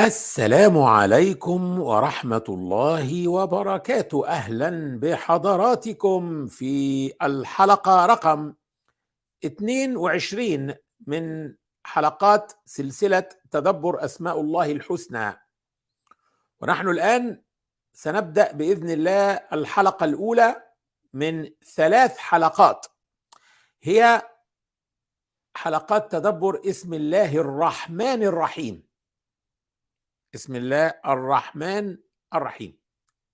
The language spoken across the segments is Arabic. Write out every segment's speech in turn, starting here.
السلام عليكم ورحمة الله وبركاته. أهلا بحضراتكم في الحلقة رقم 22 من حلقات سلسلة تدبر أسماء الله الحسنى. ونحن الآن سنبدأ بإذن الله الحلقة الأولى من ثلاث حلقات. هي حلقات تدبر اسم الله الرحمن الرحيم. بسم الله الرحمن الرحيم.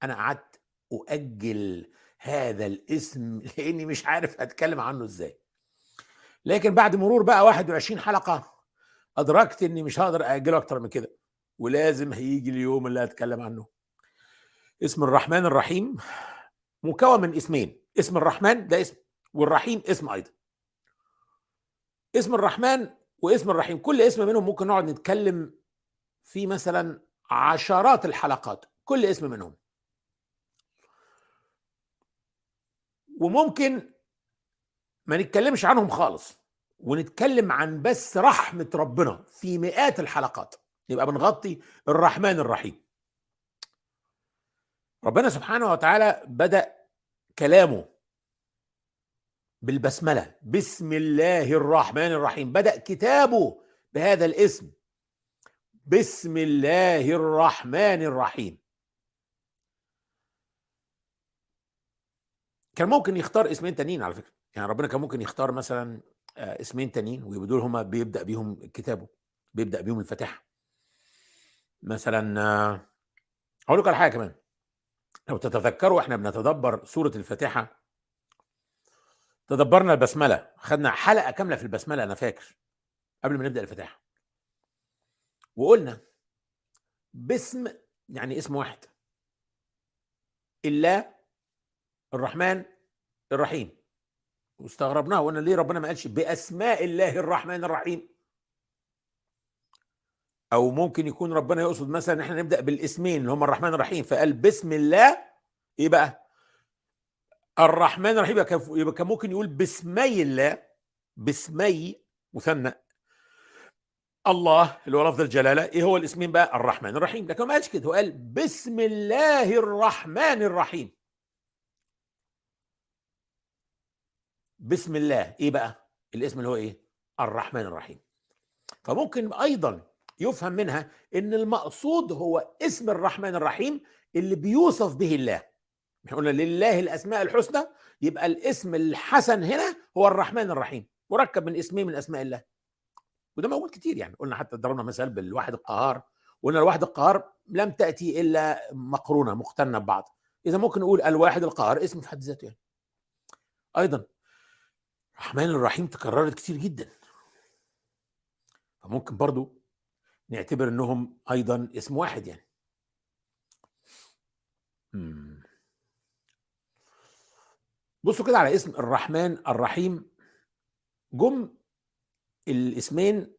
أنا قعدت أؤجل هذا الاسم لأني مش عارف اتكلم عنه إزاي. لكن بعد مرور بقى 21 حلقة أدركت إني مش هقدر اجله أكتر من كده ولازم هيجي اليوم اللي هتكلم عنه. اسم الرحمن الرحيم مكون من اسمين اسم الرحمن ده اسم والرحيم اسم أيضا. اسم الرحمن واسم الرحيم كل اسم منهم ممكن نقعد نتكلم في مثلا عشرات الحلقات كل اسم منهم. وممكن ما نتكلمش عنهم خالص ونتكلم عن بس رحمة ربنا في مئات الحلقات. يبقى بنغطي الرحمن الرحيم. ربنا سبحانه وتعالى بدأ كلامه بالبسملة. بسم الله الرحمن الرحيم. بدأ كتابه بهذا الاسم. بسم الله الرحمن الرحيم. كان ممكن يختار اسمين تانيين على فكرة. يعني ربنا كان ممكن يختار مثلا اسمين تانيين ويبقوا هما بيبدأ بيهم كتابه بيبدأ بيهم الفاتحة. مثلا هقول لكم على حاجة كمان. لو تتذكروا إحنا بنتدبر سورة الفاتحة تدبرنا البسملة خدنا حلقة كاملة في البسملة أنا فاكر قبل ما نبدأ الفاتحة. وقلنا باسم يعني اسم واحد. الله الرحمن الرحيم. واستغربناه وقلنا ليه ربنا ما قالش بأسماء الله الرحمن الرحيم؟ أو ممكن يكون ربنا يقصد مثلا إحنا نبدأ بالاسمين اللي هم الرحمن الرحيم فقال بسم الله إيه بقى؟ الرحمن الرحيم يبقى كان ممكن يقول باسمي الله باسمي مثنى. الله اللي هو لفظ الجلالة إيه هو الاسمين بقى؟ الرحمن الرحيم. لكن ما قالش كده هو قال بسم الله الرحمن الرحيم. بسم الله إيه بقى؟ الاسم اللي هو إيه؟ الرحمن الرحيم. فممكن أيضا يفهم منها إن المقصود هو اسم الرحمن الرحيم اللي بيوصف به الله. إحنا قلنا لله الأسماء الحسنى يبقى الاسم الحسن هنا هو الرحمن الرحيم. مركب من اسمين من أسماء الله. وده موجود كتير يعني. قلنا حتى ضربنا مثال بالواحد القهار قلنا الواحد القهار لم تأتي إلا مقرونة مقترنه ببعض. إذا ممكن نقول الواحد القهار اسم في حد ذاته يعني. أيضا الرحمن الرحيم تكررت كتير جدا. فممكن برضو نعتبر إنهم أيضا اسم واحد يعني. بصوا كده على اسم الرحمن الرحيم. جم الاسمين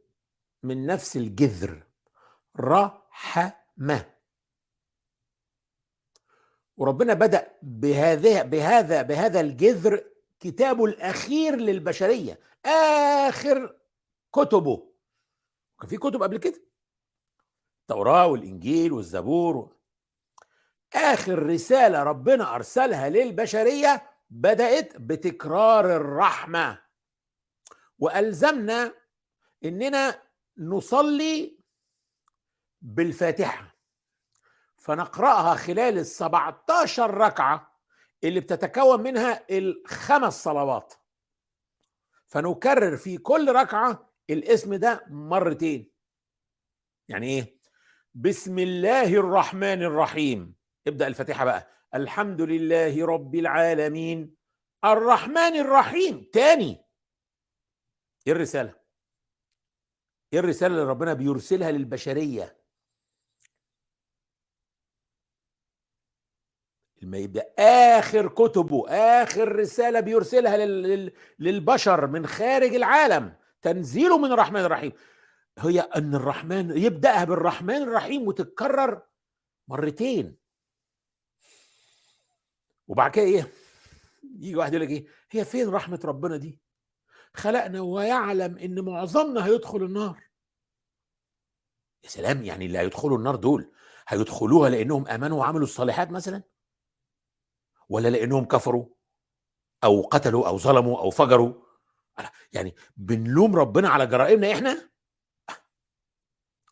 من نفس الجذر. رحمة. وربنا بدأ بهذا بهذا بهذا الجذر كتابه الأخير للبشرية آخر كتبه. كان في كتب قبل كده؟ التوراة والإنجيل والزبور. آخر رسالة ربنا أرسلها للبشرية بدأت بتكرار الرحمة. وألزمنا إننا نصلي بالفاتحة. فنقرأها خلال ال 17 ركعة اللي بتتكون منها الخمس صلوات. فنكرر في كل ركعة الاسم ده مرتين. يعني إيه؟ بسم الله الرحمن الرحيم. ابدأ الفاتحة بقى. الحمد لله رب العالمين. الرحمن الرحيم. تاني. إيه الرسالة؟ إيه الرسالة اللي ربنا بيرسلها للبشرية؟ لما يبدا آخر كتبه آخر رسالة بيرسلها لل... للبشر من خارج العالم تنزيله من الرحمن الرحيم. هي أن الرحمن يبدأها بالرحمن الرحيم وتتكرر مرتين. وبعد كده إيه؟ يجي واحد يقول لك إيه؟ هي فين رحمة ربنا دي؟ خلقنا ويعلم إن معظمنا هيدخل النار. يا سلام يعني اللي هيدخلوا النار دول هيدخلوها لأنهم آمنوا وعملوا الصالحات مثلا؟ ولا لأنهم كفروا أو قتلوا أو ظلموا أو فجروا؟ يعني بنلوم ربنا على جرائمنا إحنا؟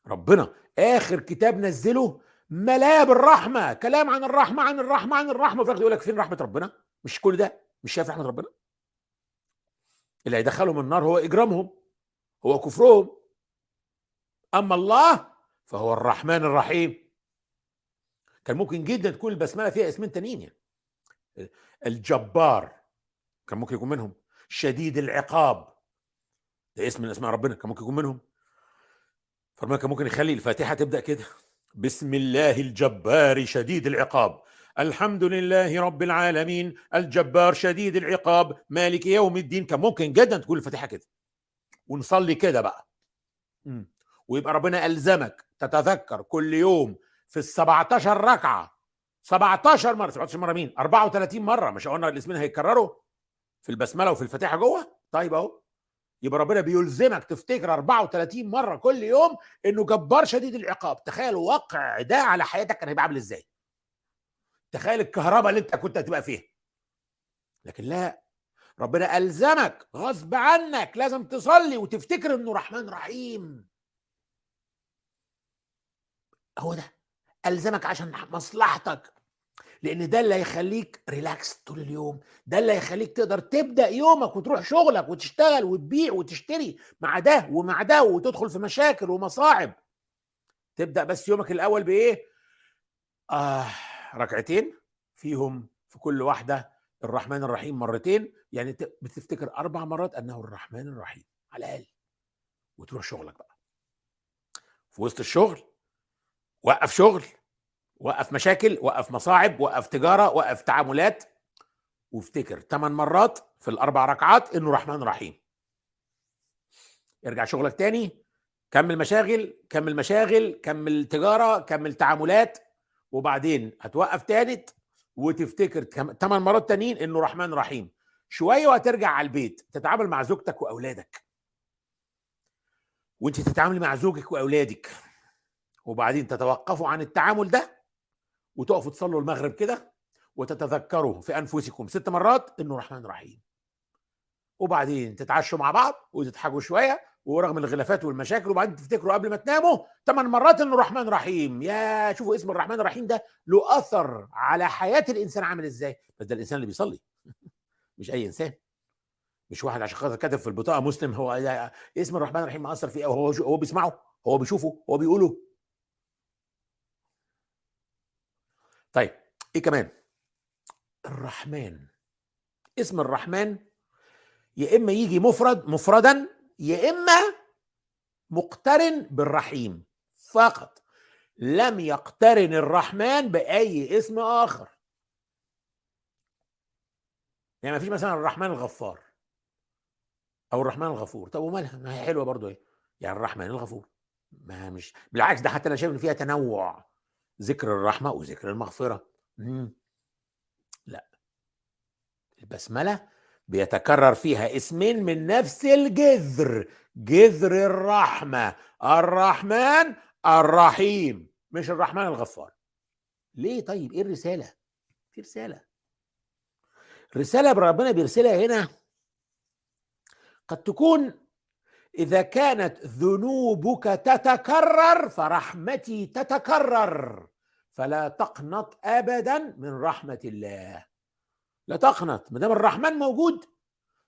ربنا آخر كتاب نزله ملاه بالرحمة كلام عن الرحمة عن الرحمة عن الرحمة. وفي يقول لك فين رحمة ربنا؟ مش كل ده؟ مش شايف رحمة ربنا؟ اللي هيدخلهم النار هو إجرامهم هو كفرهم. أما الله فهو الرحمن الرحيم. كان ممكن جدا تكون البسملة فيها اسمين تانيين يعني. الجبار كان ممكن يكون منهم. شديد العقاب ده اسم من أسماء ربنا كان ممكن يكون منهم. فربنا كان ممكن يخلي الفاتحة تبدأ كده. بسم الله الجبار شديد العقاب. الحمد لله رب العالمين. الجبار شديد العقاب. مالك يوم الدين. كان ممكن جدا تقول الفاتحة كده. ونصلي كده بقى. م. ويبقى ربنا ألزمك. تتذكر كل يوم في ال 17 ركعة. 17 مرة. 17 مرة مين؟ 34 مرة. مش قلنا الاسمين هيتكرروا؟ في البسملة وفي الفاتحة جوه؟ طيب أهو. يبقى ربنا بيلزمك تفتكر 34 مرة كل يوم إنه جبار شديد العقاب. تخيل وقع ده على حياتك كان هيبقى عامل إزاي؟ تخيل الكهرباء اللي انت كنت هتبقى فيها. لكن لا ربنا ألزمك غصب عنك لازم تصلي وتفتكر إنه رحمن رحيم. هو ده. ألزمك عشان مصلحتك. لأن ده اللي هيخليك ريلاكس طول اليوم. ده اللي هيخليك تقدر تبدأ يومك وتروح شغلك وتشتغل وتبيع وتشتري مع ده ومع ده وتدخل في مشاكل ومصاعب. تبدأ بس يومك الأول بإيه؟ آه. ركعتين فيهم في كل واحدة الرحمن الرحيم مرتين يعني بتفتكر أربع مرات أنه الرحمن الرحيم على الأقل. وتروح شغلك بقى. في وسط الشغل وقف شغل وقف مشاكل وقف مصاعب وقف تجارة وقف تعاملات وافتكر ثمان مرات في الأربع ركعات إنه رحمن رحيم ارجع شغلك تاني كمل مشاغل كمل مشاغل كمل تجارة كمل تعاملات وبعدين هتوقف تالت وتفتكر ثمان مرات تانيين إنه رحمن رحيم. شوية وهترجع على البيت تتعامل مع زوجتك وأولادك. وأنت تتعاملي مع زوجك وأولادك. وبعدين تتوقفوا عن التعامل ده وتقفوا تصلوا المغرب كده وتتذكروا في أنفسكم ست مرات إنه رحمن رحيم. وبعدين تتعشوا مع بعض وتضحكوا شوية ورغم الخلافات والمشاكل وبعدين تفتكروا قبل ما تناموا ثمان مرات إنه رحمن رحيم يا شوفوا اسم الرحمن الرحيم ده له أثر على حياة الإنسان عامل إزاي. بس ده الإنسان اللي بيصلي. مش أي إنسان. مش واحد عشان خاطر كاتب في البطاقة مسلم هو اسم الرحمن الرحيم مأثر فيه هو هو بيسمعه هو بيشوفه هو بيقوله. طيب إيه كمان؟ الرحمن. اسم الرحمن يا إما يجي مفرد مفردا يا إما مقترن بالرحيم فقط لم يقترن الرحمن بأي اسم آخر. يعني ما فيش مثلا الرحمن الغفار أو الرحمن الغفور. طب ومالها ما هي حلوة برضو إيه؟ يعني الرحمن الغفور. ما مش بالعكس ده حتى أنا شايف إن فيها تنوع. ذكر الرحمة وذكر المغفرة. مم. لا. البسملة بيتكرر فيها اسمين من نفس الجذر جذر الرحمة الرحمن الرحيم مش الرحمن الغفار. ليه؟ طيب إيه الرسالة؟ في رسالة. رسالة ربنا بيرسلها هنا. قد تكون إذا كانت ذنوبك تتكرر فرحمتي تتكرر فلا تقنط ابدا من رحمة الله. لا تقنط. ما دام الرحمن موجود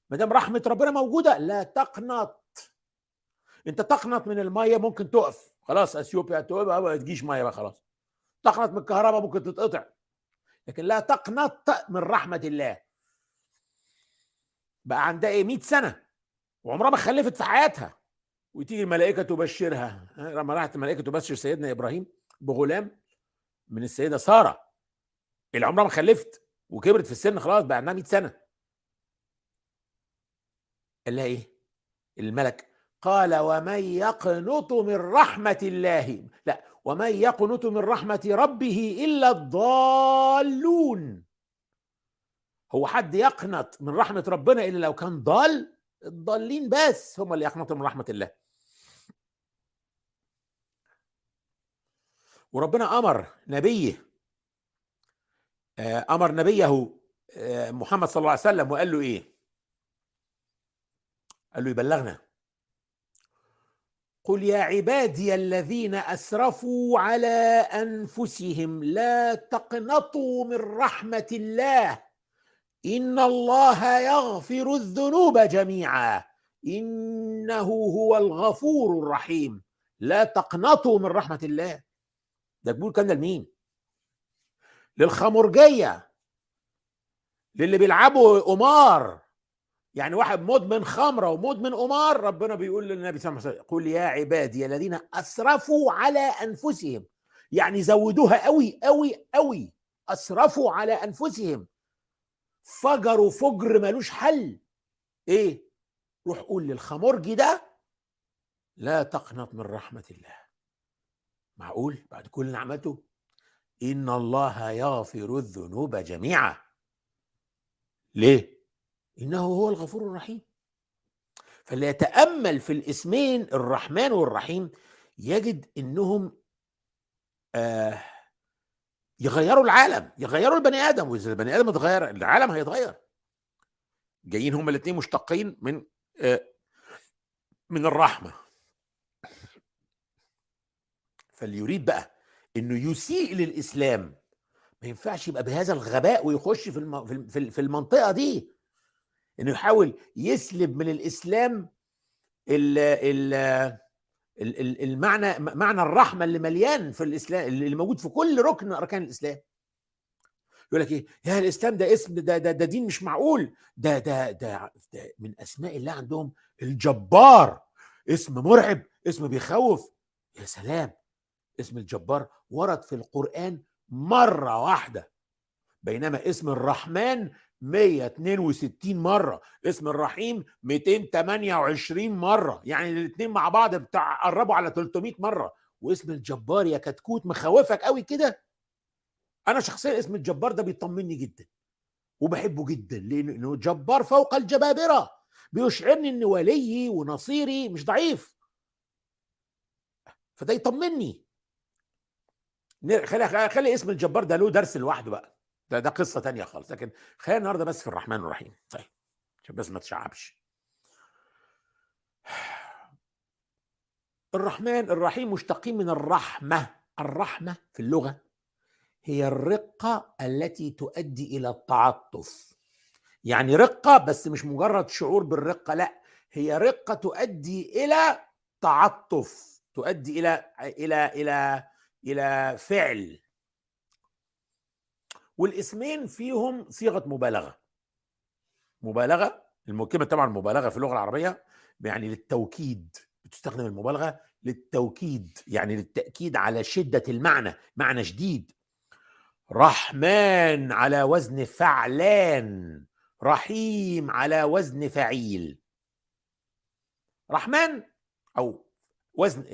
ما دام رحمة ربنا موجودة لا تقنط. انت تقنط من المية ممكن تقف. خلاص أثيوبيا تقف ما تجيش مية بقى خلاص. تقنط من الكهرباء ممكن تتقطع. لكن لا تقنط من رحمة الله. بقى عندها إيه؟ 100 سنة. وعمرها ما خلفت في حياتها. وتيجي الملائكة تبشرها. لما راحت الملائكة تبشر سيدنا إبراهيم بغلام من السيدة سارة. اللي عمرها ما خلفت. وكبرت في السن خلاص بقى عندها 100 سنة. قال لها إيه؟ الملك قال ومن يقنط من رحمة الله لا ومن يقنط من رحمة ربه إلا الضالون هو حد يقنط من رحمة ربنا إلا لو كان ضال؟ الضالين بس هم اللي يقنطوا من رحمة الله. وربنا أمر نبيه أمر نبيه محمد صلى الله عليه وسلم وقال له إيه؟ قال له يبلغنا. قل يا عبادي الذين أسرفوا على أنفسهم لا تقنطوا من رحمة الله. إن الله يغفر الذنوب جميعا. إنه هو الغفور الرحيم. لا تقنطوا من رحمة الله. ده بيقول كان لمين؟ للخمرجيه للي بيلعبوا قمار. يعني واحد مدمن خمرة ومدمن قمار ربنا بيقول للنبي صلى الله عليه وسلم قل يا عبادي الذين أسرفوا على أنفسهم. يعني زودوها قوي قوي قوي أسرفوا على أنفسهم. فجروا فجر ملوش حل. إيه؟ روح قول للخمرجي ده لا تقنط من رحمة الله. معقول؟ بعد كل نعمته؟ ان الله يغفر الذنوب جميعا. ليه؟ انه هو الغفور الرحيم. فاللي يتامل في الاسمين الرحمن والرحيم يجد إنهم آه يغيروا العالم يغيروا البني آدم. وإذا البني آدم اتغير العالم هيتغير. جايين هما الاثنين مشتقين من آه من الرحمة. فاللي يريد بقى إنه يسيء للإسلام. ما ينفعش يبقى بهذا الغباء ويخش في. في المنطقة دي. إنه يحاول يسلب من الإسلام ال ال المعنى معنى الرحمة اللي مليان في الإسلام اللي موجود في كل ركن أركان الإسلام. يقول لك إيه؟ يا الإسلام ده اسم ده ده, ده دين مش معقول. ده, ده ده ده من أسماء الله عندهم الجبار. اسم مرعب اسم بيخوف. يا سلام! اسم الجبار ورد في القرآن مرة واحدة بينما اسم الرحمن 162 مرة اسم الرحيم 228 مرة يعني الاثنين مع بعض بتاع قربوا على 300 مرة. واسم الجبار يا كتكوت مخوفك قوي كده؟ أنا شخصيا اسم الجبار ده بيطمني جدا وبحبه جدا لأنه جبار فوق الجبابرة بيشعرني إن وليي ونصيري مش ضعيف. فده يطمني. خلي خلي اسم الجبار ده له درس لوحده بقى. ده ده قصة تانية خالص. لكن خلينا النهارده بس في الرحمن الرحيم. طيب. عشان بس ما تشعبش. الرحمن الرحيم مشتقين من الرحمة. الرحمة في اللغة هي الرقة التي تؤدي إلى التعطف. يعني رقة بس مش مجرد شعور بالرقة لا. هي رقة تؤدي إلى تعطف تؤدي إلى إلى إلى إلى فعل. والاسمين فيهم صيغة مبالغة. مبالغة الكلمة طبعا مبالغة في اللغة العربية يعني للتوكيد بتستخدم المبالغة للتوكيد يعني للتأكيد على شدة المعنى معنى شديد رحمن على وزن فعلان. رحيم على وزن فعيل. رحمن أو وزن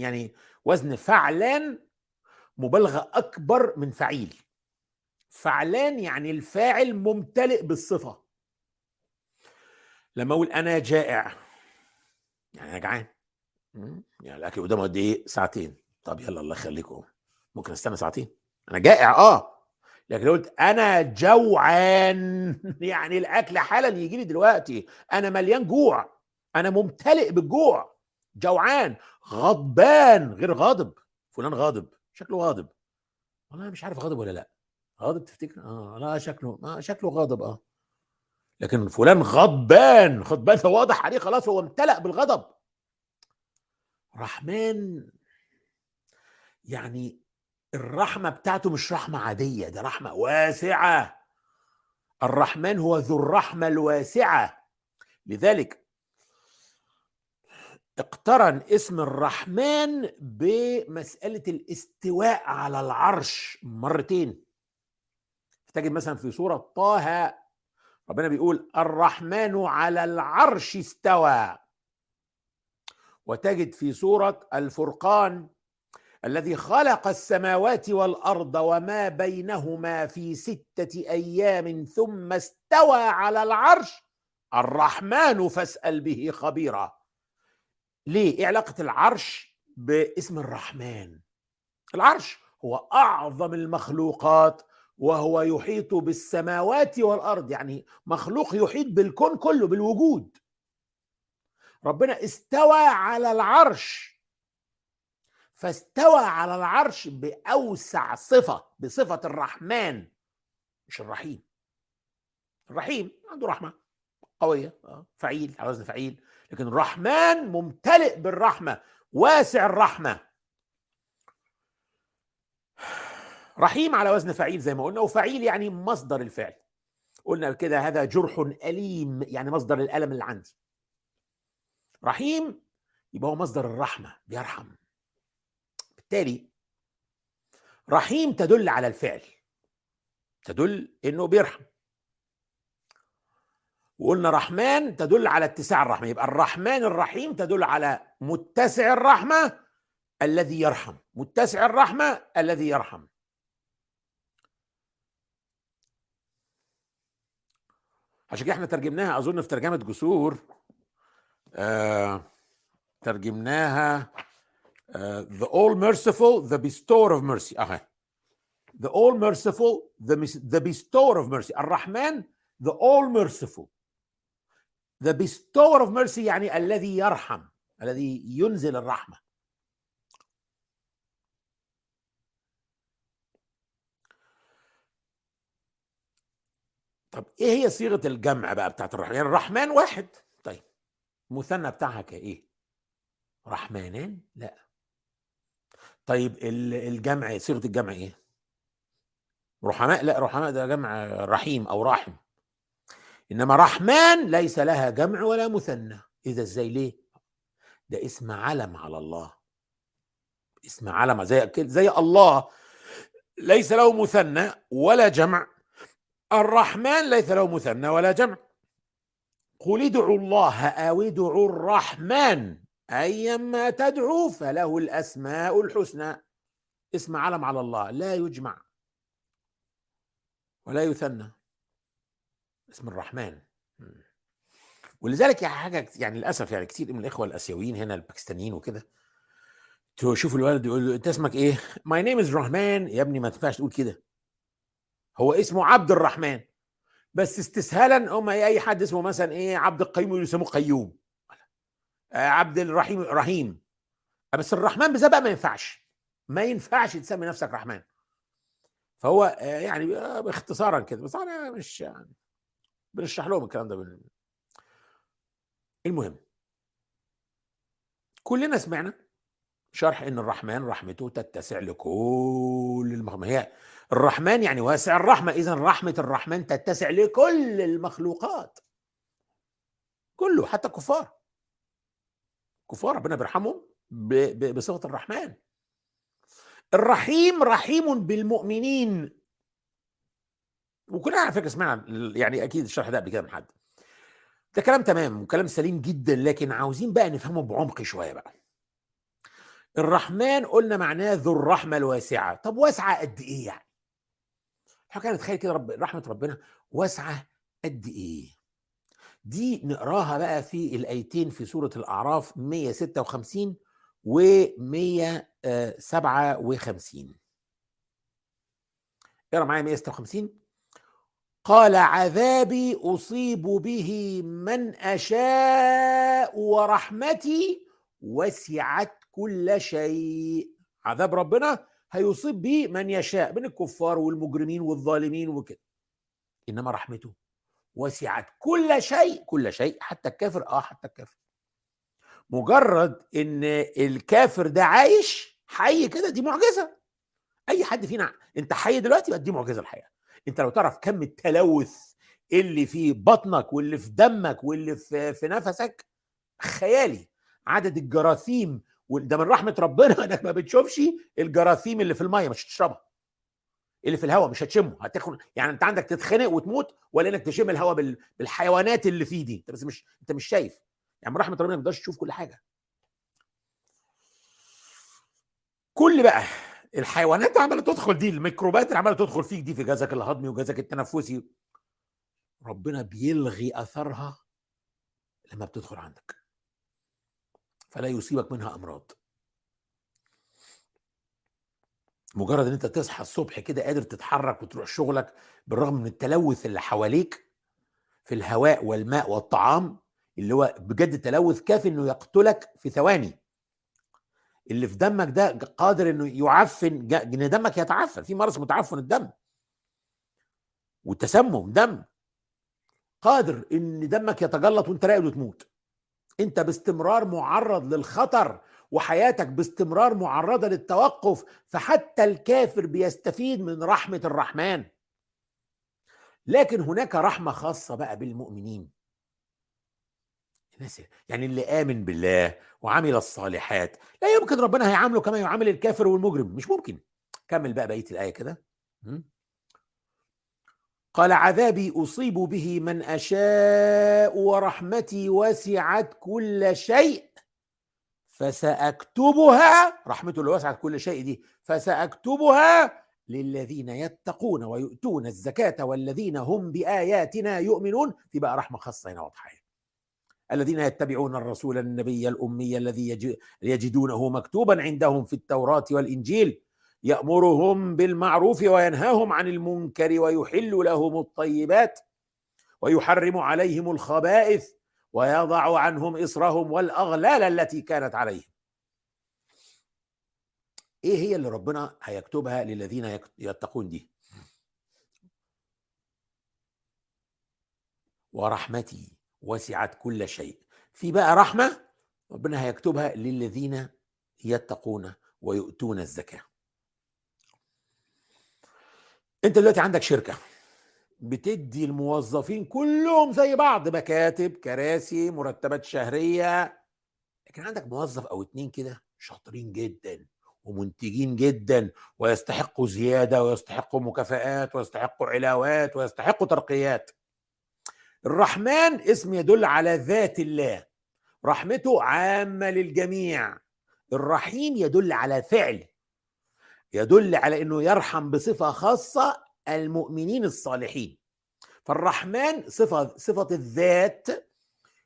يعني وزن فعلان مبالغة أكبر من فعيل. فعلان يعني الفاعل ممتلئ بالصفة. لما أقول أنا جائع يعني أنا جعان. يعني الاكل قدامه قد إيه؟ ساعتين. طب يلا الله يخليكم ممكن أستنى ساعتين. أنا جائع آه. لكن لو قلت أنا جوعان يعني الأكل حالا يجي لي دلوقتي. أنا مليان جوع. أنا ممتلئ بالجوع. جوعان. غضبان. غير غاضب. فلان غاضب. شكله غاضب. والله مش عارف غاضب ولا لا. غاضب تفتكر؟ آه لا شكله آه شكله غاضب آه. لكن فلان غضبان غضبان واضح عليه خلاص هو امتلأ بالغضب. رحمن يعني الرحمة بتاعته مش رحمة عادية ده رحمة واسعة. الرحمن هو ذو الرحمة الواسعة. لذلك اقترن اسم الرحمن بمسألة الاستواء على العرش مرتين. تجد مثلا في سورة طه ربنا بيقول الرحمن على العرش استوى. وتجد في سورة الفرقان الذي خلق السماوات والأرض وما بينهما في ستة أيام ثم استوى على العرش. الرحمن فاسأل به خبيرا. ليه؟ إيه علاقة العرش باسم الرحمن؟ العرش هو أعظم المخلوقات وهو يحيط بالسماوات والأرض. يعني مخلوق يحيط بالكون كله بالوجود. ربنا استوى على العرش. فاستوى على العرش بأوسع صفة بصفة الرحمن. مش الرحيم. الرحيم عنده رحمة قوية آه، فعيل على وزن فعيل. لكن الرحمن ممتلئ بالرحمة واسع الرحمة. رحيم على وزن فعيل زي ما قلنا وفعيل يعني مصدر الفعل. قلنا كده هذا جرح أليم يعني مصدر الألم اللي عندي. رحيم يبقى هو مصدر الرحمة بيرحم. بالتالي رحيم تدل على الفعل. تدل إنه بيرحم. وقلنا رحمن تدل على اتساع الرحمة. يبقى الرحمن الرحيم تدل على متسع الرحمة الذي يرحم. متسع الرحمة الذي يرحم. عشان كده إحنا ترجمناها أظن في ترجمة جسور آه ترجمناها آه the all merciful the bestower of mercy. أها the all merciful the, the bestower of mercy. الرحمن the all merciful. The bestower of mercy يعني الذي يرحم الذي ينزل الرحمة. طب إيه هي صيغة الجمع بقى بتاعت الرحمن؟ يعني الرحمن واحد. طيب المثنى بتاعها كإيه؟ رحمانان؟ لا. طيب الجمع صيغة الجمع إيه؟ رحماء؟ لا رحماء ده جمع رحيم أو راحم إنما رحمن ليس لها جمع ولا مثنى. إذا إزاي ليه؟ ده اسم علم على الله. اسم علم زي زي الله. ليس له مثنى ولا جمع. الرحمن ليس له مثنى ولا جمع. قل ادعوا الله أو ادعوا الرحمن. ايما تدعو فله الأسماء الحسنى. اسم علم على الله. لا يجمع ولا يثنى. اسم الرحمن. ولذلك يعني حاجة يعني للأسف يعني كتير من الإخوة الآسيويين هنا الباكستانيين وكده تشوف الولد يقول له أنت اسمك إيه؟ my name is رحمن يا ابني ما تنفعش تقول كده. هو اسمه عبد الرحمن. بس استسهالا هم أي حد اسمه مثلا إيه عبد القيوم يسموه قيوم. آه، عبد الرحيم رحيم. بس الرحمن بذات بقى ما ينفعش. ما ينفعش تسمي نفسك رحمن. فهو آه، يعني آه، باختصارا كده. بس أنا مش يعني بنشرح لهم الكلام ده المهم كلنا سمعنا شرح إن الرحمن رحمته تتسع لكل المخلوقات. هي الرحمن يعني واسع الرحمة. إذا رحمة الرحمن تتسع لكل المخلوقات. كله حتى الكفار كفار ربنا بيرحمهم بصفة الرحمن. الرحيم رحيم بالمؤمنين. وكلنا على فكرة سمعنا يعني أكيد الشرح ده قبل كده من حد. ده كلام تمام وكلام سليم جدا لكن عاوزين بقى نفهمه بعمق شوية بقى. الرحمن قلنا معناه ذو الرحمة الواسعة. طب واسعة قد إيه يعني؟ إحنا نتخيل كده رب رحمة ربنا واسعة قد إيه؟ دي نقراها بقى في الآيتين في سورة الأعراف 156 و 157 اقرأ معايا 156 قال عذابي أصيب به من أشاء ورحمتي وسعت كل شيء. عذاب ربنا هيصيب به من يشاء من الكفار والمجرمين والظالمين وكده. إنما رحمته وسعت كل شيء كل شيء حتى الكافر آه حتى الكافر. مجرد إن الكافر ده عايش حي كده دي معجزة. أي حد فينا أنت حي دلوقتي يبقى دي معجزة الحياة انت لو تعرف كم التلوث اللي في بطنك واللي في دمك واللي في, في نفسك خيالي. عدد الجراثيم وده من رحمة ربنا انك ما بتشوفش الجراثيم اللي في المية مش هتشربها. اللي في الهواء مش هتشمه. هتخن يعني انت عندك تتخنق وتموت ولا انك تشم الهواء بالحيوانات اللي فيه دي. انت بس مش انت مش شايف. يعني من رحمة ربنا ما تقدرش تشوف كل حاجة. كل بقى الحيوانات عماله تدخل دي الميكروبات اللي عماله تدخل فيك دي في جهازك الهضمي وجهازك التنفسي. ربنا بيلغي اثرها لما بتدخل عندك. فلا يصيبك منها امراض. مجرد ان انت تصحى الصبح كده قادر تتحرك وتروح شغلك بالرغم من التلوث اللي حواليك في الهواء والماء والطعام اللي هو بجد تلوث كافي إنه يقتلك في ثواني. اللي في دمك ده قادر إنه يعفن إن دمك يتعفن. في مرض متعفن الدم والتسمم دم. قادر إن دمك يتجلط وأنت راقد وتموت. أنت باستمرار معرض للخطر وحياتك باستمرار معرضة للتوقف فحتى الكافر بيستفيد من رحمة الرحمن. لكن هناك رحمة خاصة بقى بالمؤمنين. الناس يعني اللي آمن بالله وعمل الصالحات لا يمكن ربنا هيعامله كما يعامل الكافر والمجرم. مش ممكن. كمل بقى بقية الآية كده. قال عذابي أصيب به من أشاء ورحمتي وسعت كل شيء فسأكتبها رحمته اللي وسعت كل شيء دي فسأكتبها للذين يتقون ويؤتون الزكاة والذين هم بآياتنا يؤمنون. في بقى رحمة خاصة هنا واضحة الذين يتبعون الرسول النبي الأمي الذي يجدونه مكتوبا عندهم في التوراة والإنجيل يأمرهم بالمعروف وينهاهم عن المنكر ويحل لهم الطيبات ويحرم عليهم الخبائث ويضع عنهم إصرهم والأغلال التي كانت عليهم. إيه هي اللي ربنا هيكتبها للذين يتقون دي؟ ورحمتي. وسعت كل شيء. في بقى رحمة ربنا هيكتبها للذين يتقون ويؤتون الزكاة. انت دلوقتي عندك شركة بتدي الموظفين كلهم زي بعض مكاتب كراسي مرتبات شهرية لكن عندك موظف أو اتنين كده شاطرين جدا ومنتجين جدا ويستحقوا زيادة ويستحقوا مكافآت ويستحقوا علاوات ويستحقوا ترقيات. الرحمن اسم يدل على ذات الله. رحمته عامة للجميع. الرحيم يدل على فعل يدل على إنه يرحم بصفة خاصة المؤمنين الصالحين. فالرحمن صفة صفة الذات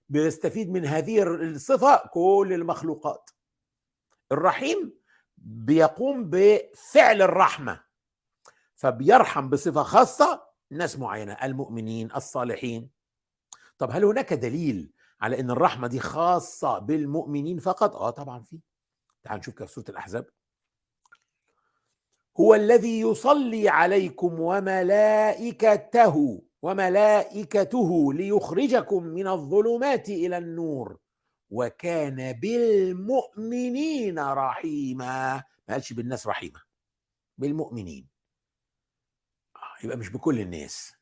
بيستفيد من هذه الصفة كل المخلوقات. الرحيم بيقوم بفعل الرحمة. فبيرحم بصفة خاصة ناس معينة المؤمنين الصالحين. طب هل هناك دليل على إن الرحمة دي خاصة بالمؤمنين فقط؟ آه طبعا في. تعال نشوف كده سورة الأحزاب. هو الذي يصلي عليكم وملائكته وملائكته ليخرجكم من الظلمات إلى النور وكان بالمؤمنين رحيما. ما قالش بالناس رحيما بالمؤمنين. آه، يبقى مش بكل الناس.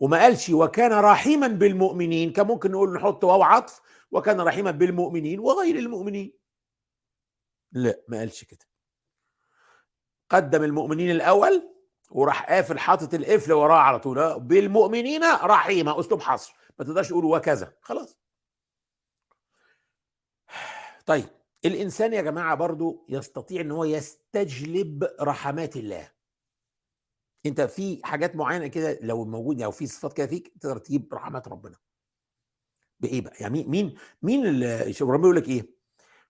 وما قالش وكان رحيما بالمؤمنين كان ممكن نقول نحط واو عطف وكان رحيما بالمؤمنين وغير المؤمنين. لا ما قالش كده. قدم المؤمنين الأول وراح قافل حاطط القفل وراه على طول. بالمؤمنين رحيمه أسلوب حصر. ما تقدرش تقول وكذا. خلاص. طيب الإنسان يا جماعة برضو يستطيع إن هو يستجلب رحمات الله. أنت في حاجات معينة كده لو موجود أو في صفات كده فيك تقدر تجيب رحمات ربنا. بإيه بقى؟ يعني مين مين اللي ربنا بيقول لك إيه؟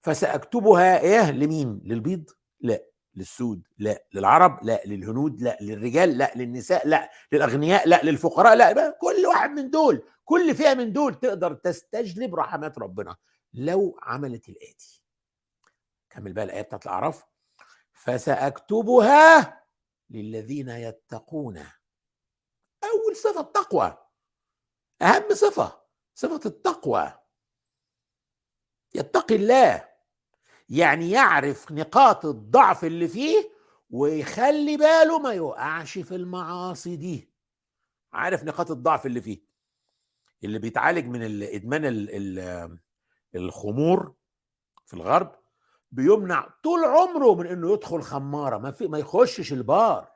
فسأكتبها إيه؟ لمين؟ للبيض؟ لا. للسود؟ لا. للعرب؟ لا. للهنود؟ لا. للرجال؟ لا. للنساء؟ لا. للأغنياء؟ لا. للفقراء؟ لا. بقى كل واحد من دول كل فئة من دول تقدر تستجلب رحمات ربنا. لو عملت الآتي. كمل بقى الآية بتاعت الأعراف. فسأكتبها للذين يتقون. أول صفة التقوى. أهم صفة صفة التقوى. يتقي الله. يعني يعرف نقاط الضعف اللي فيه ويخلي باله ما يوقعش في المعاصي دي. عارف نقاط الضعف اللي فيه؟ اللي بيتعالج من الادمان الخمور في الغرب بيمنع طول عمره من إنه يدخل خمارة. ما في ما يخشش البار.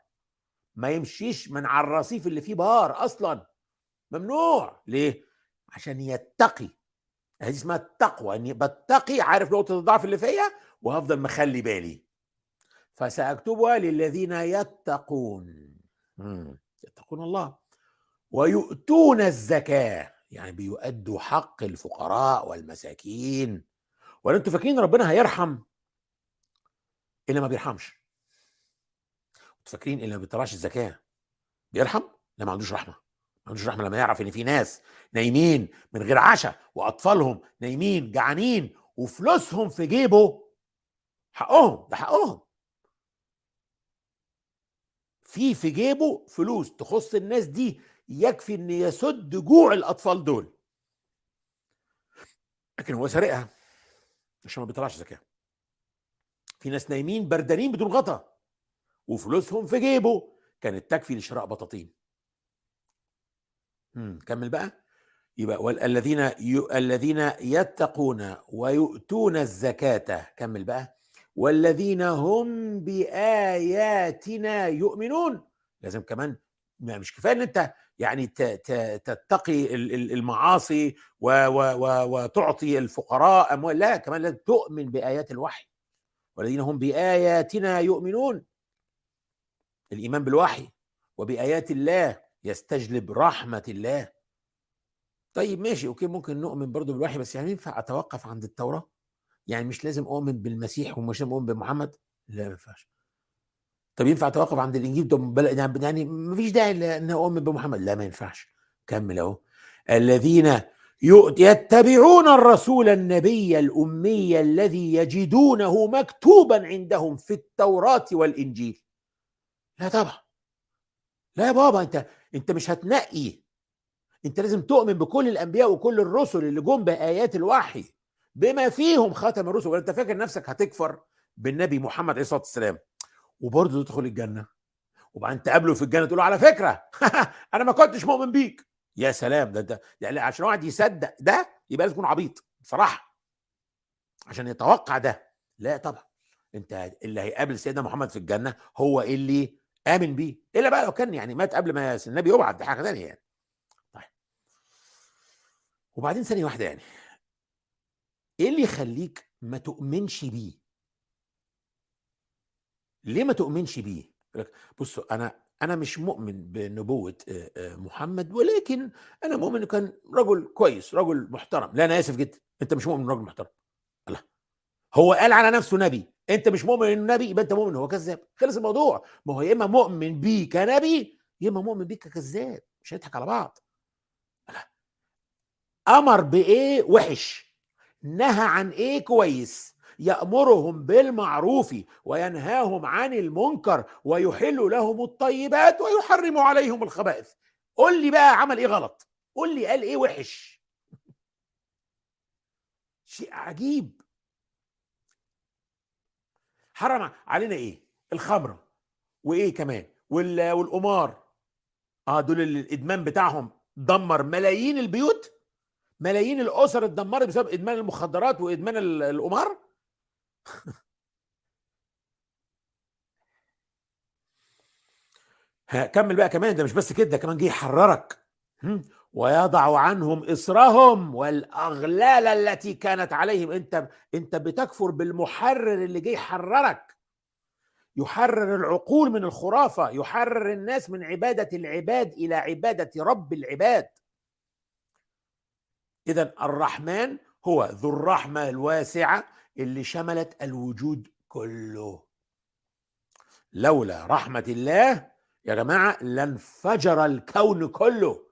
ما يمشيش من على الرصيف اللي فيه بار أصلا. ممنوع. ليه؟ عشان يتقي. هذه اسمها التقوى. إني بتقي عارف نقطة الضعف اللي فيا وهفضل مخلي بالي. فسأكتبها للذين يتقون. يتقون الله. ويؤتون الزكاة. يعني بيؤدوا حق الفقراء والمساكين. ولا أنتوا فاكرين ربنا هيرحم؟ اللي ما بيرحمش. فاكرين اللي ما بيطلعش الزكاة؟ بيرحم؟ لا ما عندوش رحمة. ما عندوش رحمة لما يعرف إن في ناس نايمين من غير عشاء وأطفالهم نايمين جعانين وفلوسهم في جيبه. حقهم ده حقهم. في في جيبه فلوس تخص الناس دي يكفي إن يسد جوع الأطفال دول. لكن هو سارقها. عشان ما بيطلعش زكاة. في ناس نايمين بردانين بدون غطا وفلوسهم في جيبه. كانت تكفي لشراء بطاطين. كمل بقى. يبقى الذين الذين يتقون ويؤتون الزكاة كمل بقى. والذين هم بآياتنا يؤمنون. لازم كمان مش كفاية إن أنت يعني تتقي المعاصي وتعطي الفقراء أموال. لا كمان لازم تؤمن بآيات الوحي. والذين هم بآياتنا يؤمنون. الإيمان بالوحي وبآيات الله يستجلب رحمة الله. طيب ماشي أوكي ممكن نؤمن برضه بالوحي بس يعني ينفع أتوقف عند التوراة؟ يعني مش لازم أؤمن بالمسيح ومش لازم أؤمن بمحمد؟ لا ما ينفعش. طب ينفع اتوقف عند الانجيل ده يعني ما فيش داعي ان اؤمن بمحمد لا ما ينفعش. كمل أهو. الذين يتبعون الرسول النبي الأمي الذي يجدونه مكتوبا عندهم في التوراة والإنجيل. لا طبعا. لا يا بابا انت أنت مش هتنقي. أنت لازم تؤمن بكل الأنبياء وكل الرسل اللي جم بآيات الوحي بما فيهم ختم الرسل. ولا أنت فاكر نفسك هتكفر بالنبي محمد عليه الصلاة والسلام؟ وبرضه تدخل الجنة. وبعدين تقابله في الجنة تقول له على فكرة أنا ما كنتش مؤمن بيك. يا سلام ده ده يعني عشان واحد يصدق ده يبقى لازم يكون عبيط بصراحة. عشان يتوقع ده. لا طبعا. أنت اللي هيقابل سيدنا محمد في الجنة هو اللي آمن بيه. إلا بقى لو كان يعني مات قبل ما النبي يبعث دي حاجة ثانية يعني. طيب. وبعدين ثانية واحدة يعني. إيه اللي يخليك ما تؤمنش بيه؟ ليه ما تؤمنش بيه؟ بصوا أنا أنا مش مؤمن بنبوة محمد ولكن أنا مؤمن إنه كان رجل كويس رجل محترم. لا أنا آسف جدا. أنت مش مؤمن رجل محترم. الله. هو قال على نفسه نبي. أنت مش مؤمن إنه نبي يبقى أنت مؤمن هو كذاب. خلص الموضوع. ما هو يا إما مؤمن بيه كنبي يا إما مؤمن بيه ككذاب. مش هنضحك على بعض. أمر بإيه؟ وحش. نهى عن إيه؟ كويس. يأمرهم بالمعروف وينهاهم عن المنكر ويحل لهم الطيبات ويحرم عليهم الخبائث. قول لي بقى عمل إيه غلط؟ قول لي قال إيه وحش. شيء عجيب. حرم علينا إيه؟ الخمره وإيه كمان؟ والقمار. آه دول الإدمان بتاعهم. دمر ملايين البيوت. ملايين الأسر اتدمرت بسبب إدمان المخدرات وإدمان القمار. كمل بقى كمان ده مش بس كده ده كمان جه يحررك. ويضع عنهم إصرهم والأغلال التي كانت عليهم. انت انت بتكفر بالمحرر اللي جه يحررك. يحرر العقول من الخرافة يحرر الناس من عبادة العباد إلى عبادة رب العباد. اذا الرحمن هو ذو الرحمة الواسعة اللي شملت الوجود كله. لولا رحمة الله يا جماعة لانفجر الكون كله.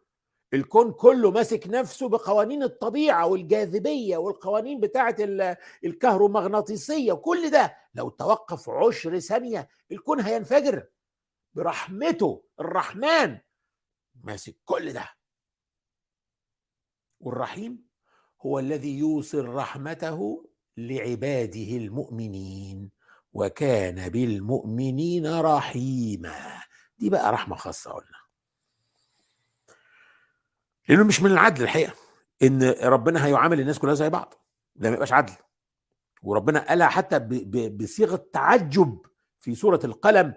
الكون كله ماسك نفسه بقوانين الطبيعة والجاذبية والقوانين بتاعة الكهرومغناطيسية وكل ده. لو توقف عشر ثانية الكون هينفجر. برحمته الرحمن ماسك كل ده. والرحيم هو الذي يوصل رحمته لعباده المؤمنين وكان بالمؤمنين رحيما. دي بقى رحمة خاصة قلنا. لأنه مش من العدل الحقيقة إن ربنا هيعامل الناس كلها زي بعض. ده ما يبقاش عدل. وربنا قالها حتى بصيغة تعجب في سورة القلم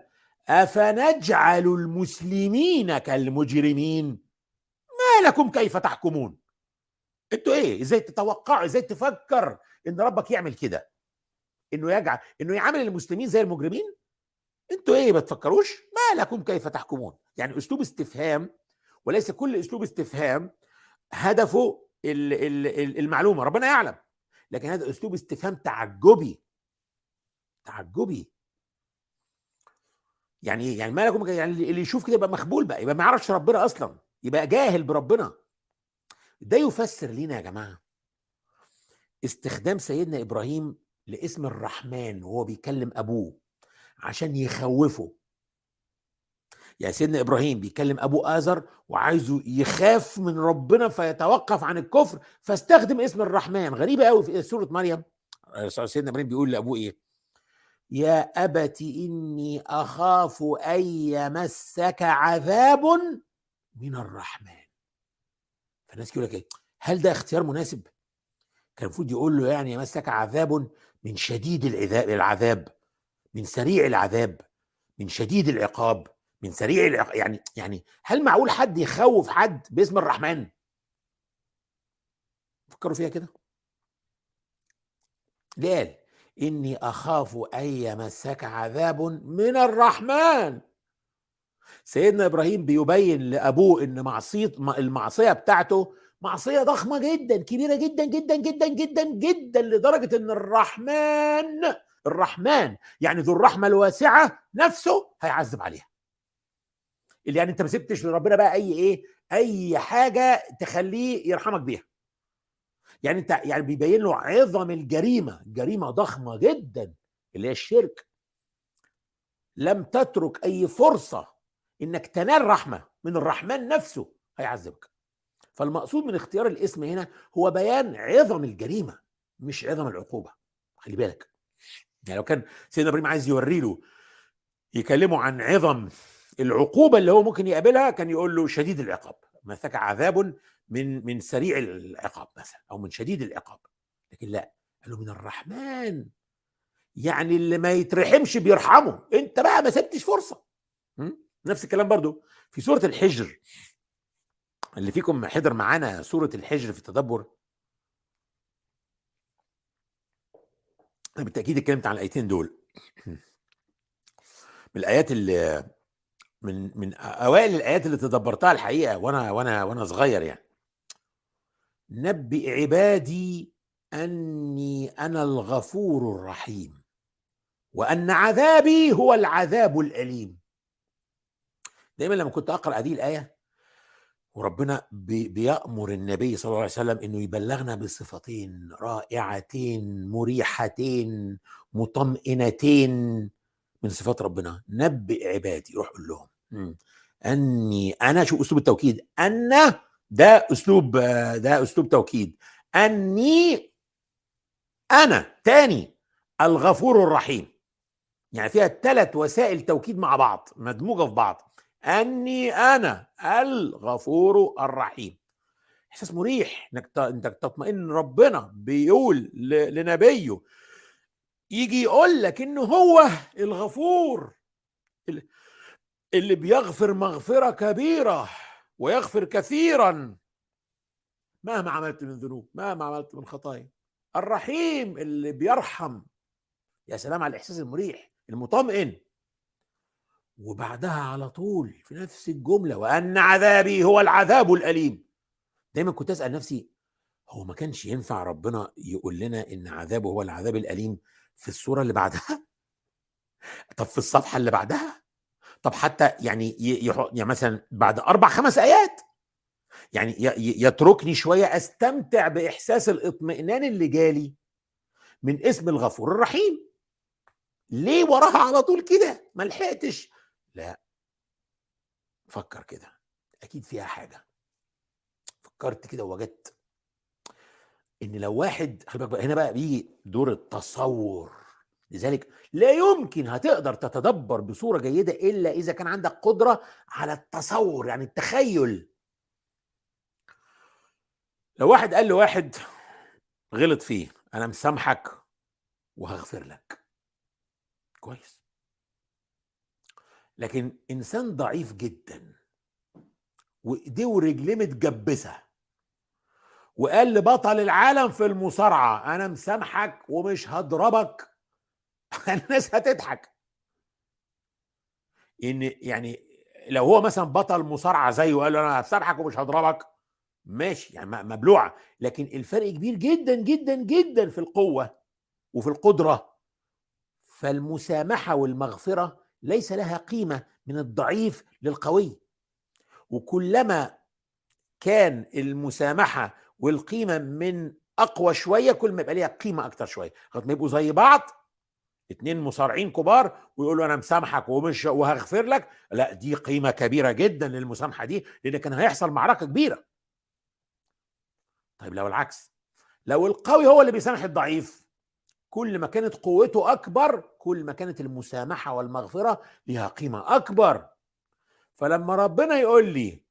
أفنجعل المسلمين كالمجرمين؟ ما لكم كيف تحكمون؟ أنتوا إيه؟ إزاي تتوقعوا؟ إزاي تفكر؟ إن ربك يعمل كده. إنه يجعل إنه يعامل المسلمين زي المجرمين؟ أنتوا إيه ما تفكروش؟ ما لكم كيف تحكمون؟ يعني أسلوب استفهام وليس كل أسلوب استفهام هدفه المعلومة. ربنا يعلم. لكن هذا أسلوب استفهام تعجبي. تعجبي. يعني إيه؟ يعني ما لكم يعني اللي يشوف كده يبقى مخبول بقى يبقى ما يعرفش ربنا أصلا يبقى جاهل بربنا. ده يفسر لينا يا جماعة. استخدام سيدنا إبراهيم لاسم الرحمن وهو بيكلم أبوه عشان يخوفه. يعني سيدنا إبراهيم بيكلم ابوه ازر وعايزه يخاف من ربنا فيتوقف عن الكفر فاستخدم اسم الرحمن. غريبة قوي في سورة مريم. سيدنا إبراهيم بيقول لأبوه إيه؟ يا أبت إني أخاف أن يمسك عذاب من الرحمن. فالناس يقول لك إيه؟ هل ده اختيار مناسب؟ كان المفروض يقول له يعني يمسك عذاب من شديد العذاب العذاب من سريع العذاب من شديد العقاب من سريع العقاب يعني يعني هل معقول حد يخوف حد باسم الرحمن؟ فكروا فيها كده. ليه قال إني أخاف أن يمسك عذاب من الرحمن. سيدنا إبراهيم بيبين لأبوه إن معصيه المعصية بتاعته معصية ضخمة جدا كبيرة جدا جدا جدا جدا جدا لدرجة إن الرحمن الرحمن يعني ذو الرحمة الواسعة نفسه هيعذب عليها. اللي يعني أنت ما سبتش لربنا بقى أي إيه أي حاجة تخليه يرحمك بيها. يعني أنت يعني بيبين له عظم الجريمة جريمة ضخمة جدا اللي هي الشرك. لم تترك أي فرصة إنك تنال رحمة من الرحمن نفسه هيعذبك. فالمقصود من اختيار الاسم هنا هو بيان عظم الجريمة مش عظم العقوبة. خلي بالك. يعني لو كان سيدنا إبراهيم عايز يوري له يكلمه عن عظم العقوبة اللي هو ممكن يقابلها كان يقول له شديد العقاب. مسك عذاب من من سريع العقاب مثلا أو من شديد العقاب. لكن لا قال له من الرحمن. يعني اللي ما يترحمش بيرحمه. أنت بقى ما سبتش فرصة. نفس الكلام برضو في سورة الحجر. اللي فيكم حضر معانا سورة الحجر في التدبر؟ بالتأكيد اتكلمت عن الآيتين دول. من الآيات اللي من من أوائل الآيات اللي تدبرتها الحقيقة وأنا وأنا وأنا صغير يعني. نبئ عبادي أني أنا الغفور الرحيم وأن عذابي هو العذاب الأليم. دايما لما كنت أقرأ هذه الآية وربنا بيأمر النبي صلى الله عليه وسلم إنه يبلغنا بصفتين رائعتين مريحتين مطمئنتين من صفات ربنا. نبئ عبادي. روح قول لهم. أني أنا شو أسلوب التوكيد؟ أن ده أسلوب ده أسلوب توكيد. أني أنا تاني الغفور الرحيم. يعني فيها ثلاث وسائل توكيد مع بعض مدموجة في بعض. أني أنا الغفور الرحيم. إحساس مريح إنك إنك تطمئن ربنا بيقول لنبيه. يجي يقول لك إنه هو الغفور اللي بيغفر مغفرة كبيرة ويغفر كثيرا. مهما عملت من ذنوب مهما عملت من خطايا. الرحيم اللي بيرحم. يا سلام على الإحساس المريح المطمئن. وبعدها على طول في نفس الجملة وأن عذابي هو العذاب الأليم. دايما كنت أسأل نفسي هو ما كانش ينفع ربنا يقول لنا إن عذابه هو العذاب الأليم في الصورة اللي بعدها؟ طب في الصفحة اللي بعدها؟ طب حتى يعني يعني مثلا بعد أربع خمس آيات. يعني يتركني شوية أستمتع بإحساس الإطمئنان اللي جالي من اسم الغفور الرحيم. ليه وراها على طول كده؟ ما لحقتش. لا. فكر كده. أكيد فيها حاجة. فكرت كده ووجدت إن لو واحد خلي بالك هنا بقى بيجي دور التصور. لذلك لا يمكن هتقدر تتدبر بصورة جيدة إلا إذا كان عندك قدرة على التصور يعني التخيل. لو واحد قال لواحد غلط فيه أنا مسامحك وهغفر لك. كويس. لكن إنسان ضعيف جدا وإيديه ورجليه متجبسة وقال لبطل العالم في المصارعة أنا مسامحك ومش هضربك الناس هتضحك. إن يعني لو هو مثلا بطل مصارعة زيه وقال له أنا هسامحك ومش هضربك ماشي يعني مبلوعة لكن الفرق كبير جدا جدا جدا في القوة وفي القدرة. فالمسامحة والمغفرة ليس لها قيمة من الضعيف للقوي. وكلما كان المسامحة والقيمة من أقوى شوية كل ما يبقى ليها قيمة أكتر شوية. لغاية ما يبقوا زي بعض اتنين مصارعين كبار ويقولوا أنا مسامحك ومش وهغفر لك. لا دي قيمة كبيرة جدا للمسامحة دي لأن كان هيحصل معركة كبيرة. طيب لو العكس لو القوي هو اللي بيسامح الضعيف كل ما كانت قوته أكبر كل ما كانت المسامحة والمغفرة لها قيمة أكبر. فلما ربنا يقول لي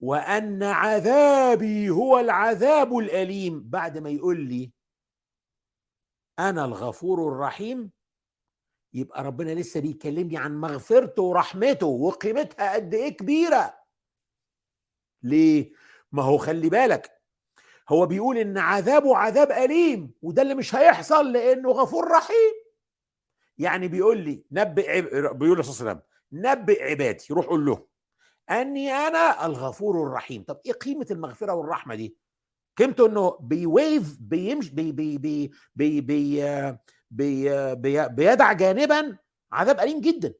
وأن عذابي هو العذاب الأليم بعد ما يقول لي أنا الغفور الرحيم يبقى ربنا لسه بيكلمني عن مغفرته ورحمته وقيمتها قد إيه كبيرة. ليه؟ ما هو خلي بالك هو بيقول إن عذابه عذاب أليم وده اللي مش هيحصل لأنه غفور رحيم. يعني بيقول لي نبئ عب... بيقول صلى الله عليه وسلم نبئ عبادي روح قول له أني أنا الغفور الرحيم. طب إيه قيمة المغفرة والرحمة دي؟ قيمته إنه بيويف بيمشي بي بي بي بي بي بي بي بيدع جانبا عذاب أليم جدا.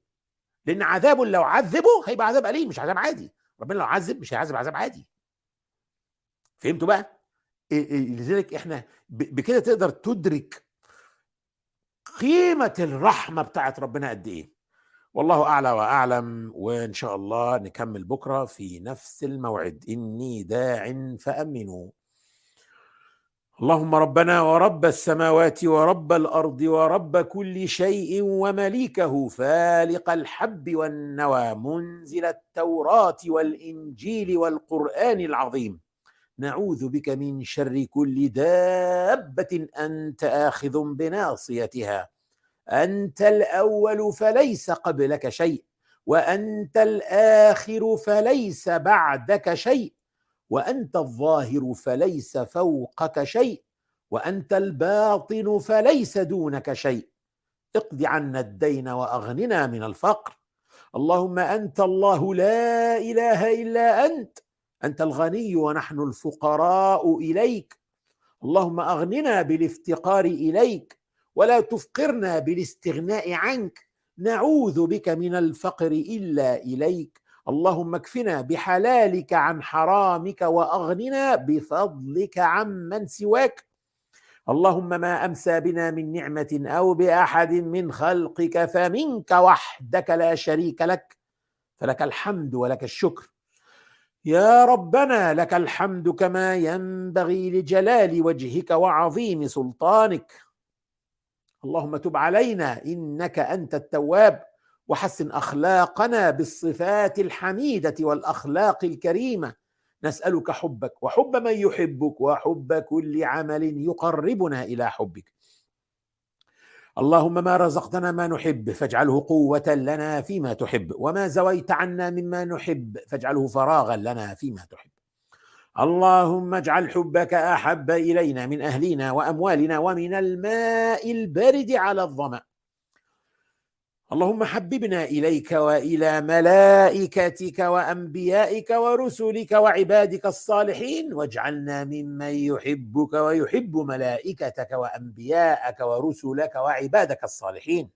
لأن عذابه لو عذبه هيبقى عذاب أليم مش عذاب عادي. ربنا لو عذب مش هيعذب عذاب عادي. فهمتوا بقى؟ لذلك إحنا بكده تقدر تدرك قيمة الرحمة بتاعت ربنا قد إيه. والله أعلى وأعلم وإن شاء الله نكمل بكرة في نفس الموعد. إني داع فأمنوا. اللهم ربنا ورب السماوات ورب الأرض ورب كل شيء ومليكه فالق الحب والنوى. منزل التوراة والإنجيل والقرآن العظيم. نعوذ بك من شر كل دابة أنت آخذ بناصيتها. أنت الأول فليس قبلك شيء وأنت الآخر فليس بعدك شيء وأنت الظاهر فليس فوقك شيء وأنت الباطن فليس دونك شيء. اقض عنا الدين وأغننا من الفقر. اللهم أنت الله لا إله إلا أنت. أنت الغني ونحن الفقراء إليك. اللهم أغننا بالافتقار إليك ولا تفقرنا بالاستغناء عنك. نعوذ بك من الفقر إلا إليك. اللهم اكفنا بحلالك عن حرامك وأغننا بفضلك عمن سواك. اللهم ما أمسى بنا من نعمة أو بأحد من خلقك فمنك وحدك لا شريك لك. فلك الحمد ولك الشكر. يا ربنا لك الحمد كما ينبغي لجلال وجهك وعظيم سلطانك. اللهم تب علينا إنك أنت التواب. وحسن أخلاقنا بالصفات الحميدة والأخلاق الكريمة. نسألك حبك وحب من يحبك وحب كل عمل يقربنا إلى حبك. اللهم ما رزقتنا ما نحب فاجعله قوة لنا فيما تحب وما زويت عنا مما نحب فاجعله فراغا لنا فيما تحب. اللهم اجعل حبك أحب إلينا من أهلنا وأموالنا ومن الماء البارد على الظمأ. اللهم حببنا إليك وإلى ملائكتك وأنبيائك ورسلك وعبادك الصالحين واجعلنا ممن يحبك ويحب ملائكتك وأنبياءك ورسلك وعبادك الصالحين.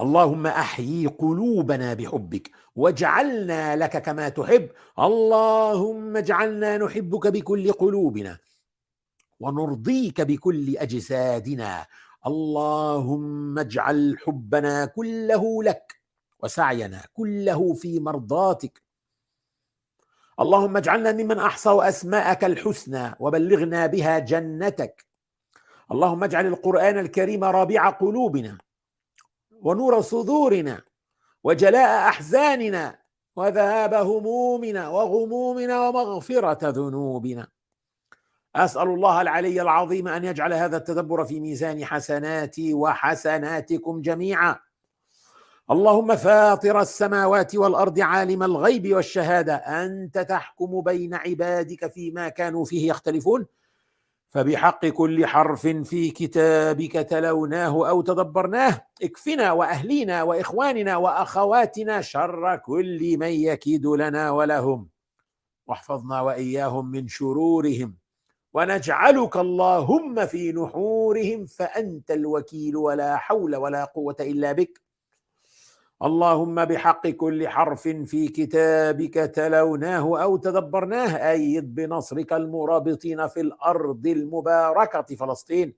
اللهم أحيي قلوبنا بحبك واجعلنا لك كما تحب. اللهم اجعلنا نحبك بكل قلوبنا ونرضيك بكل أجسادنا اللهم اجعل حبنا كله لك وسعينا كله في مرضاتك. اللهم اجعلنا ممن احصوا أسماءك الحسنى وبلغنا بها جنتك. اللهم اجعل القرآن الكريم ربيع قلوبنا ونور صدورنا وجلاء أحزاننا وذهاب همومنا وغمومنا ومغفرة ذنوبنا. أسأل الله العلي العظيم أن يجعل هذا التدبر في ميزان حسناتي وحسناتكم جميعا. اللهم فاطر السماوات والأرض عالم الغيب والشهادة. أنت تحكم بين عبادك فيما كانوا فيه يختلفون. فبحق كل حرف في كتابك تلوناه أو تدبرناه. اكفنا وأهلينا وإخواننا وأخواتنا شر كل من يكيد لنا ولهم. واحفظنا وإياهم من شرورهم. ونجعلك اللهم في نحورهم فأنت الوكيل ولا حول ولا قوة إلا بك. اللهم بحق كل حرف في كتابك تلوناه أو تدبرناه أيد بنصرك المرابطين في الأرض المباركة فلسطين.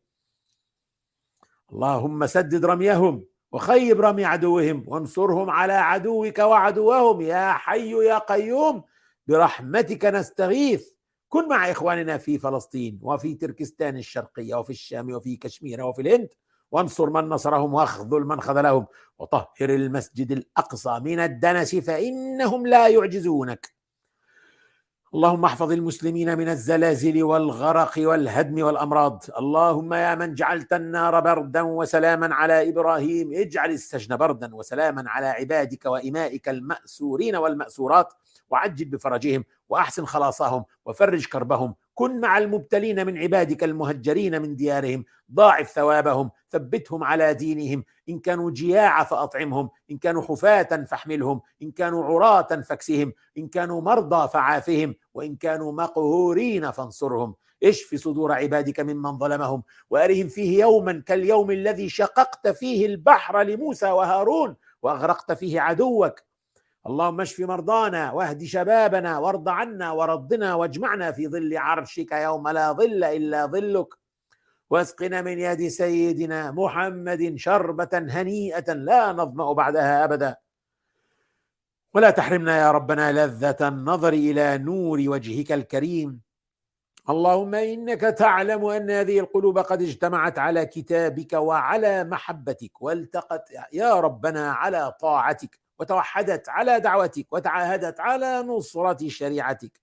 اللهم سدد رميهم وخيب رمي عدوهم وانصرهم على عدوك وعدوهم يا حي يا قيوم برحمتك نستغيث. كن مع إخواننا في فلسطين وفي تركستان الشرقية وفي الشام وفي كشمير وفي الهند وانصر من نصرهم واخذل من خذلهم وطهر المسجد الأقصى من الدنس فإنهم لا يعجزونك. اللهم احفظ المسلمين من الزلازل والغرق والهدم والأمراض. اللهم يا من جعلت النار بردا وسلاما على إبراهيم اجعل السجن بردا وسلاما على عبادك وإمائك المأسورين والمأسورات. وعجل بفرجهم وأحسن خلاصهم وفرج كربهم. كن مع المبتلين من عبادك المهجرين من ديارهم. ضاعف ثوابهم ثبتهم على دينهم. إن كانوا جياع فأطعمهم. إن كانوا حفاة فاحملهم. إن كانوا عراة فاكسهم. إن كانوا مرضى فعافهم. وإن كانوا مقهورين فانصرهم. اشف صدور عبادك ممن ظلمهم. وأرهم فيه يوما كاليوم الذي شققت فيه البحر لموسى وهارون. وأغرقت فيه عدوك. اللهم اشف مرضانا واهد شبابنا وارض عنا وردنا واجمعنا في ظل عرشك يوم لا ظل إلا ظلك. واسقنا من يد سيدنا محمد شربة هنيئة لا نظمأ بعدها أبدا. ولا تحرمنا يا ربنا لذة النظر إلى نور وجهك الكريم. اللهم إنك تعلم أن هذه القلوب قد اجتمعت على كتابك وعلى محبتك والتقت يا ربنا على طاعتك. وتوحدت على دعوتك وتعاهدت على نصرة شريعتك.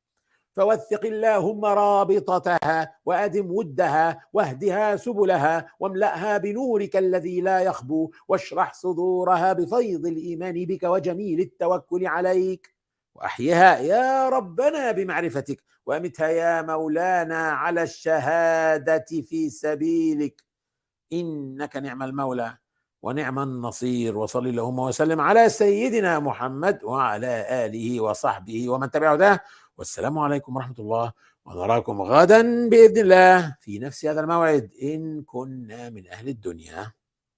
فوثق اللهم رابطتها وأدم ودها واهدها سبلها واملأها بنورك الذي لا يخبو واشرح صدورها بفيض الإيمان بك وجميل التوكل عليك. وأحيها يا ربنا بمعرفتك وأمتها يا مولانا على الشهادة في سبيلك. إنك نعم المولى. ونعم النصير وصل اللهم وسلم على سيدنا محمد وعلى آله وصحبه ومن تبعه ده. والسلام عليكم ورحمة الله. ونراكم غدا بإذن الله في نفس هذا الموعد. إن كنا من أهل الدنيا.